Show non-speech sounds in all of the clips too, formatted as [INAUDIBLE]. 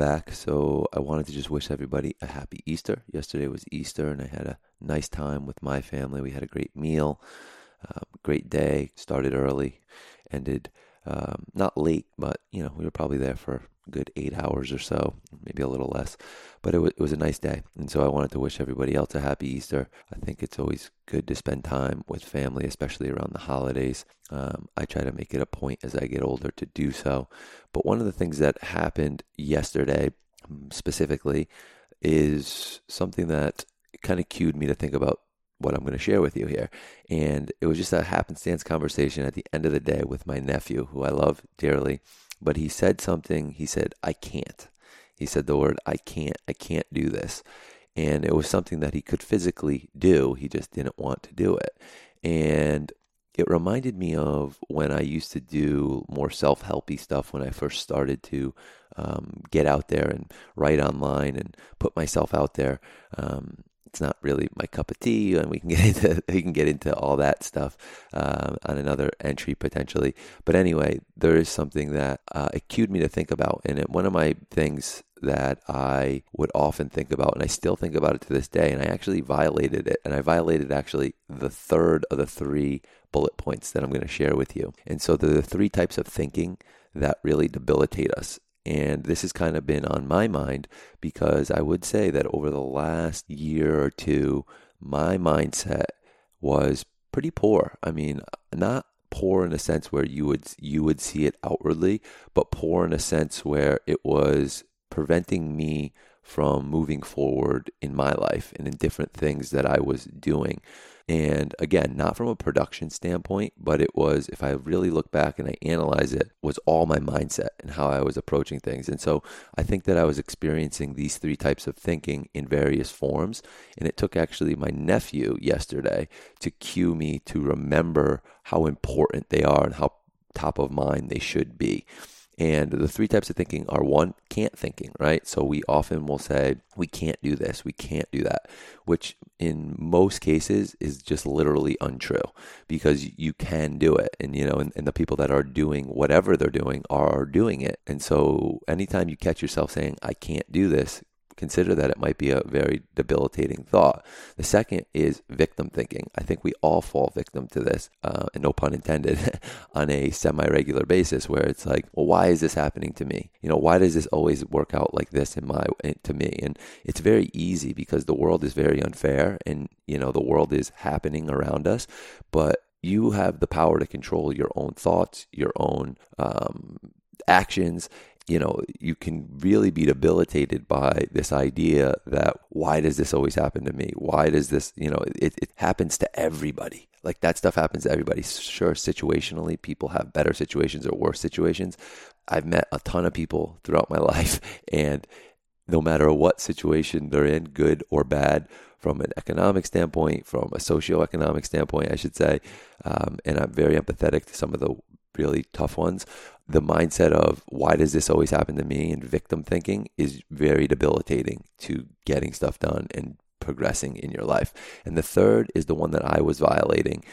back. So I wanted to just wish everybody a happy Easter. Yesterday was Easter, and I had a nice time with my family. We had a great meal, uh, great day. Started early, ended um, not late, but you know we were probably there for a good eight hours or so, maybe a little less. But it, w- it was a nice day, and so I wanted to wish everybody else a happy Easter. I think it's always good to spend time with family, especially around the holidays. Um, I try to make it a point as I get older to do so. But one of the things that happened yesterday, mm, specifically, is something that kind of cued me to think about what I'm going to share with you here. And it was just a happenstance conversation at the end of the day with my nephew, who I love dearly. But he said something, he said, I can't. He said the word, I can't, I can't do this. And it was something that he could physically do, he just didn't want to do it. And it reminded me of when I used to do more self helpy stuff when I first started to um, get out there and write online and put myself out there. Um, it's not really my cup of tea, and we can get [LAUGHS] into we can get into all that stuff um, on another entry potentially. But anyway, there is something that uh, it cued me to think about, and it, one of my things that I would often think about, and I still think about it to this day, and I actually violated it, and I violated actually the third of the three bullet points that I'm going to share with you. And so are three types of thinking that really debilitate us and this has kind of been on my mind because I would say that over the last year or two, my mindset was pretty poor. I mean, not poor in a sense where you would you would see it outwardly, but poor in a sense where it was preventing me from moving forward in my life and in different things that I was doing. And again, not from a production standpoint, but it was, if I really look back and I analyze it, was all my mindset and how I was approaching things. And so I think that I was experiencing these three types of thinking in various forms. And it took actually my nephew yesterday to cue me to remember how important they are and how top of mind they should be. And the three types of thinking are one, can't thinking, right? So we often will say, we can't do this, we can't do that, which in most cases is just literally untrue because you can do it. And, you know, and, and the people that are doing whatever they're doing are doing it. And so anytime you catch yourself saying, I can't do this, consider that it might be a very debilitating thought. The second is victim thinking. I think we all fall victim to this, uh, and no pun intended, [LAUGHS] on a semi regular basis where it's like, well, why is this happening to me? You know, why does this always work out like this in my to me? And it's very easy because the world is very unfair, and you know the world is happening around us, but you have the power to control your own thoughts, your own um, actions, you know, you can really be debilitated by this idea that why does this always happen to me? Why does this, you know, it, it happens to everybody. Like that stuff happens to everybody. Sure, situationally, people have better situations or worse situations. I've met a ton of people throughout my [LAUGHS] life, and no matter what situation they're in, good or bad, from an economic standpoint, from a socioeconomic standpoint, I should say, um, and I'm very empathetic to some of the really tough ones the mindset of why does this always happen to me and victim thinking is very debilitating to getting stuff done and progressing in your life. And the third is the one that I was violating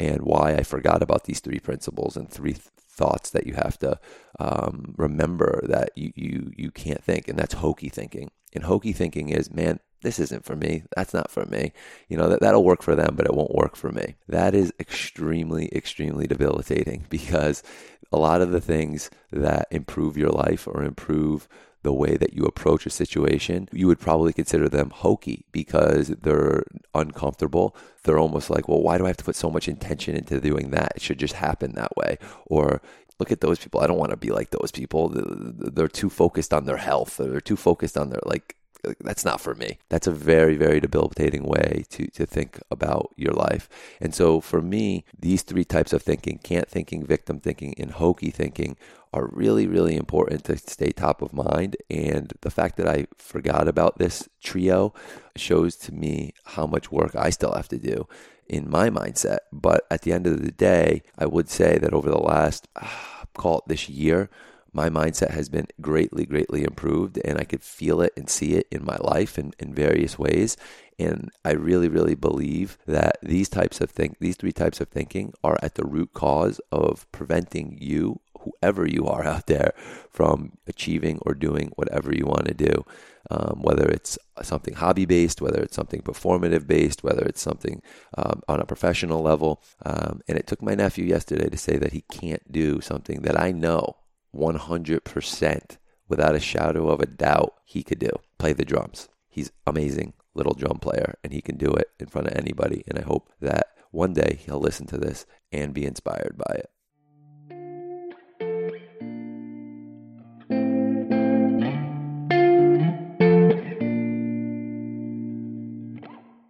and why I forgot about these three principles and three th- thoughts that you have to um, remember that you, you you can't think, and that's hokey thinking. And hokey thinking is, man, this isn't for me. That's not for me. You know, that, that'll work for them, but it won't work for me. That is extremely, extremely debilitating [LAUGHS] because a lot of the things that improve your life or improve the way that you approach a situation, you would probably consider them hokey because they're uncomfortable. They're almost like, well, why do I have to put so much intention into doing that? It should just happen that way. Or look at those people. I don't want to be like those people. They're too focused on their health. They're too focused on their like that's not for me. That's a very, very debilitating way to, to think about your life. And so for me, these three types of thinking, can't thinking, victim thinking, and hokey thinking are really, really important to stay top of mind. And the fact that I forgot about this trio shows to me how much work I still have to do in my mindset. But at the end of the day, I would say that over the last, uh, call it this year, my mindset has been greatly, greatly improved, and I could feel it and see it in my life in, in various ways. And I really, really believe that these types of think, these three types of thinking are at the root cause of preventing you whoever you are out there from achieving or doing whatever you want to do. Um, whether it's something hobby based, whether it's something performative based, whether it's something um, on a professional level. Um, and it took my nephew yesterday to say that he can't do something that I know 100% without a shadow of a doubt he could do play the drums. He's amazing little drum player and he can do it in front of anybody. And I hope that one day he'll listen to this and be inspired by it.